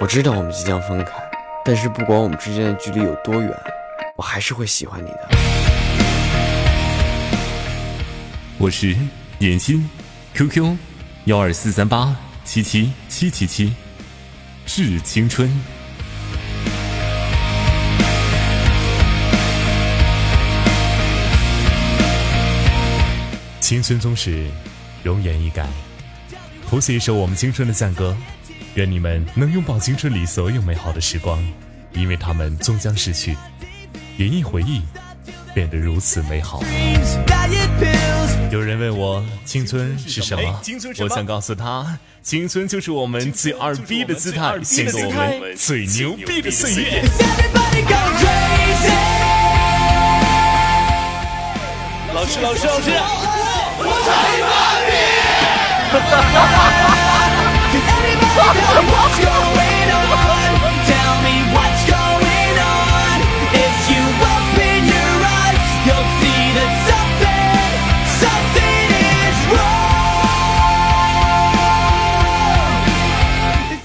我知道我们即将分开，但是不管我们之间的距离有多远，我还是会喜欢你的。我是严鑫，QQ 幺二四三八七七七七七，致青春。青春总是容颜易改，谱写一首我们青春的赞歌。愿你们能拥抱青春里所有美好的时光，因为他们终将逝去。演绎回忆，变得如此美好。有人问我青春是什么？我想告诉他，青春就是我们最二逼的姿态，献给我们最牛逼的岁月。老师，老师，老师，我操你妈逼！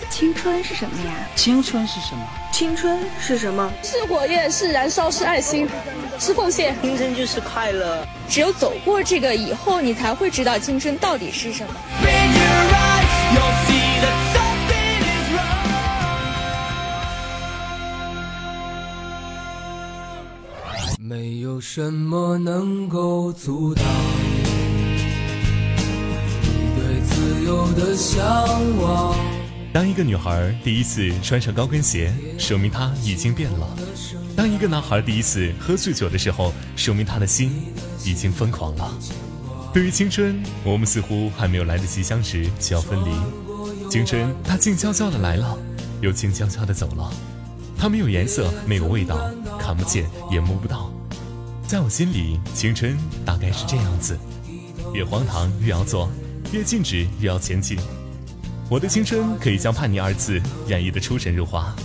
青春是什么呀？青春是什么？青春是什么？是火焰，是燃烧，是爱心，是奉献。青春就是快乐。只有走过这个以后，你才会知道青春到底是什么。有什么能够阻挡对自由的向往。当一个女孩第一次穿上高跟鞋，说明她已经变了；当一个男孩第一次喝醉酒的时候，说明他的心已经疯狂了。对于青春，我们似乎还没有来得及相识就要分离。青春，它静悄悄的来了，又静悄悄的走了。它没有颜色，没有味道，看不见也摸不到。在我心里，青春大概是这样子：越荒唐越要做，越静止越要前进。我的青春可以将叛逆二字演绎的出神入化。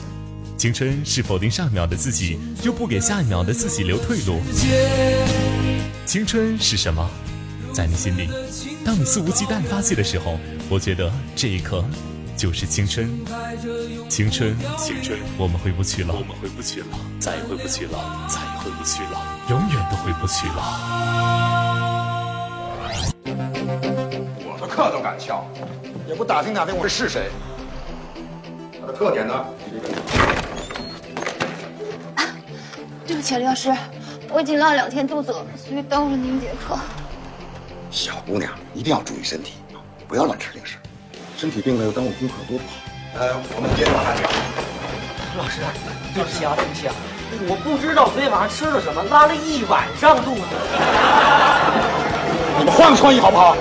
青春是否定上一秒的自己，又不给下一秒的自己留退路。青春是什么？在你心里，当你肆无忌惮发泄的时候，我觉得这一刻就是青春。青春，青春，我们回不去了，我们回不去了，再也回不去了，再也回不去了，永远都回不去了。我的课都敢翘，也不打听打听我这是谁？他的特点呢？啊对不起，李老师，我已经拉了两天肚子了，所以耽误了您一节课。小姑娘一定要注意身体，不要乱吃零食，身体病了又耽误功课，多不好。呃，我们接着往下讲。老师，对不起啊，对不起啊，我不知道昨天晚上吃了什么，拉了一晚上肚子。你们换个创意好不好？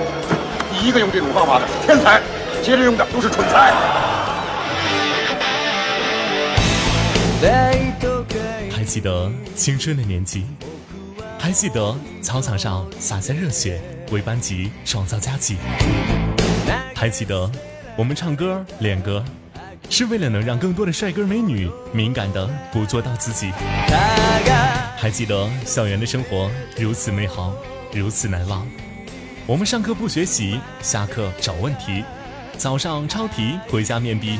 第一个用这种方法的是天才，接着用的都是蠢材。还记得青春的年纪，还记得操场上洒下热血，为班级创造佳绩。还记得我们唱歌练歌，是为了能让更多的帅哥美女敏感的捕捉到自己。还记得校园的生活如此美好，如此难忘。我们上课不学习，下课找问题，早上抄题，回家面壁。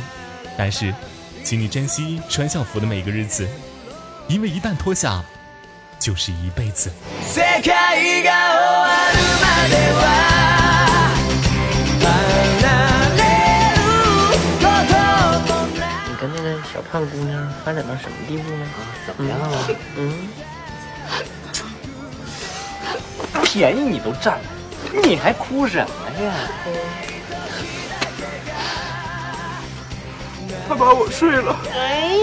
但是，请你珍惜穿校服的每个日子，因为一旦脱下，就是一辈子。小胖姑娘发展到什么地步呢？怎么样了？嗯，便宜你都占了，你还哭什么呀？他把我睡了。哎呀，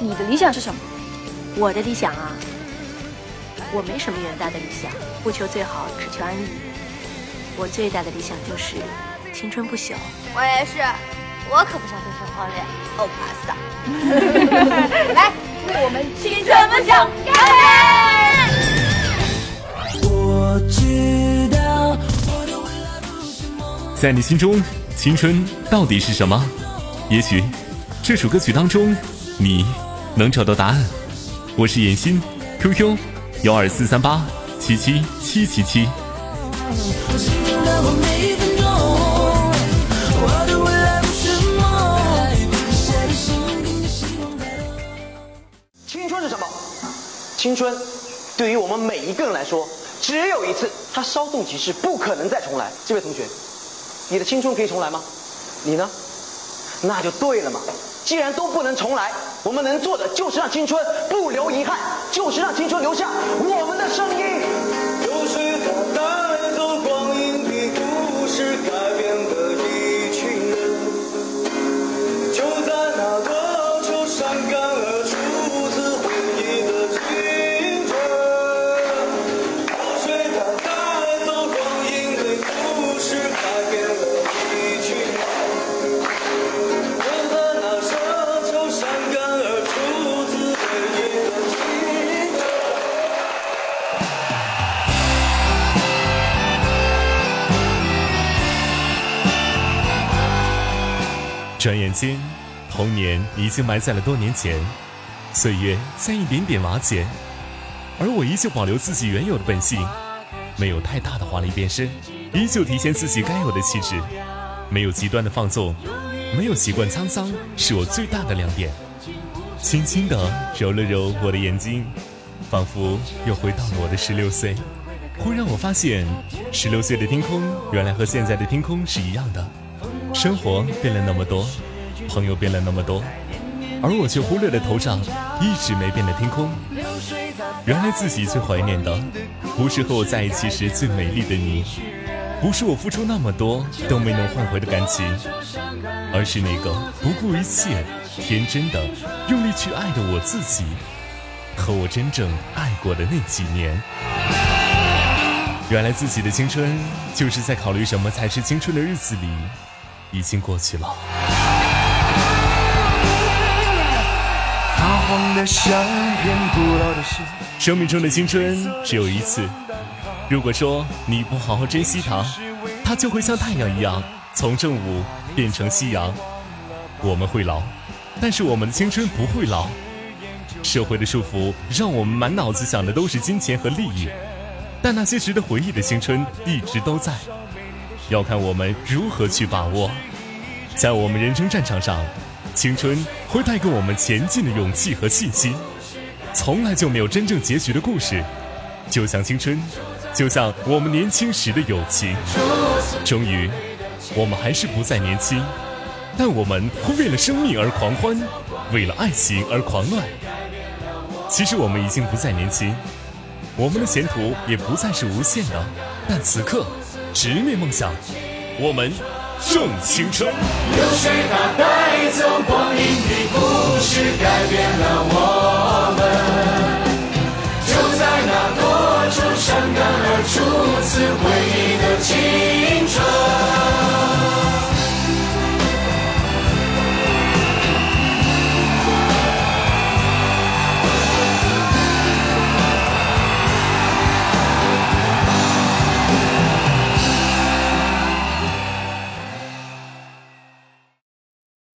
你的理想是什么？我的理想啊，我没什么远大的理想，不求最好，只求安逸。我最大的理想就是青春不朽。我也是，我可不想变成黄脸欧巴桑。来，为我们青春不朽干杯！我知道在你心中，青春到底是什么？也许这首歌曲当中，你能找到答案。我是严欣，QQ 幺二四三八七七七七七。青春是什么？青春，对于我们每一个人来说，只有一次，它稍纵即逝，不可能再重来。这位同学，你的青春可以重来吗？你呢？那就对了嘛。既然都不能重来，我们能做的就是让青春不留遗憾，就是让青春留下我们的声音。转眼间，童年已经埋在了多年前，岁月在一点点瓦解，而我依旧保留自己原有的本性，没有太大的华丽变身，依旧体现自己该有的气质，没有极端的放纵，没有习惯沧桑，是我最大的亮点。轻轻地揉了揉我的眼睛，仿佛又回到了我的十六岁，忽然我发现，十六岁的天空原来和现在的天空是一样的。生活变了那么多，朋友变了那么多，而我却忽略了头上一直没变的天空。原来自己最怀念的，不是和我在一起时最美丽的你，不是我付出那么多都没能换回的感情，而是那个不顾一切、天真的用力去爱的我自己，和我真正爱过的那几年。原来自己的青春，就是在考虑什么才是青春的日子里。已经过去了。生命中的青春只有一次，如果说你不好好珍惜它，它就会像太阳一样从正午变成夕阳。我们会老，但是我们的青春不会老。社会的束缚让我们满脑子想的都是金钱和利益，但那些值得回忆的青春一直都在。要看我们如何去把握，在我们人生战场上，青春会带给我们前进的勇气和信心。从来就没有真正结局的故事，就像青春，就像我们年轻时的友情。终于，我们还是不再年轻，但我们会为了生命而狂欢，为了爱情而狂乱。其实我们已经不再年轻，我们的前途也不再是无限的，但此刻。直面梦想我们正青春。流水它带走光阴的故事改变了我们？就在那多愁善感而初次回忆的青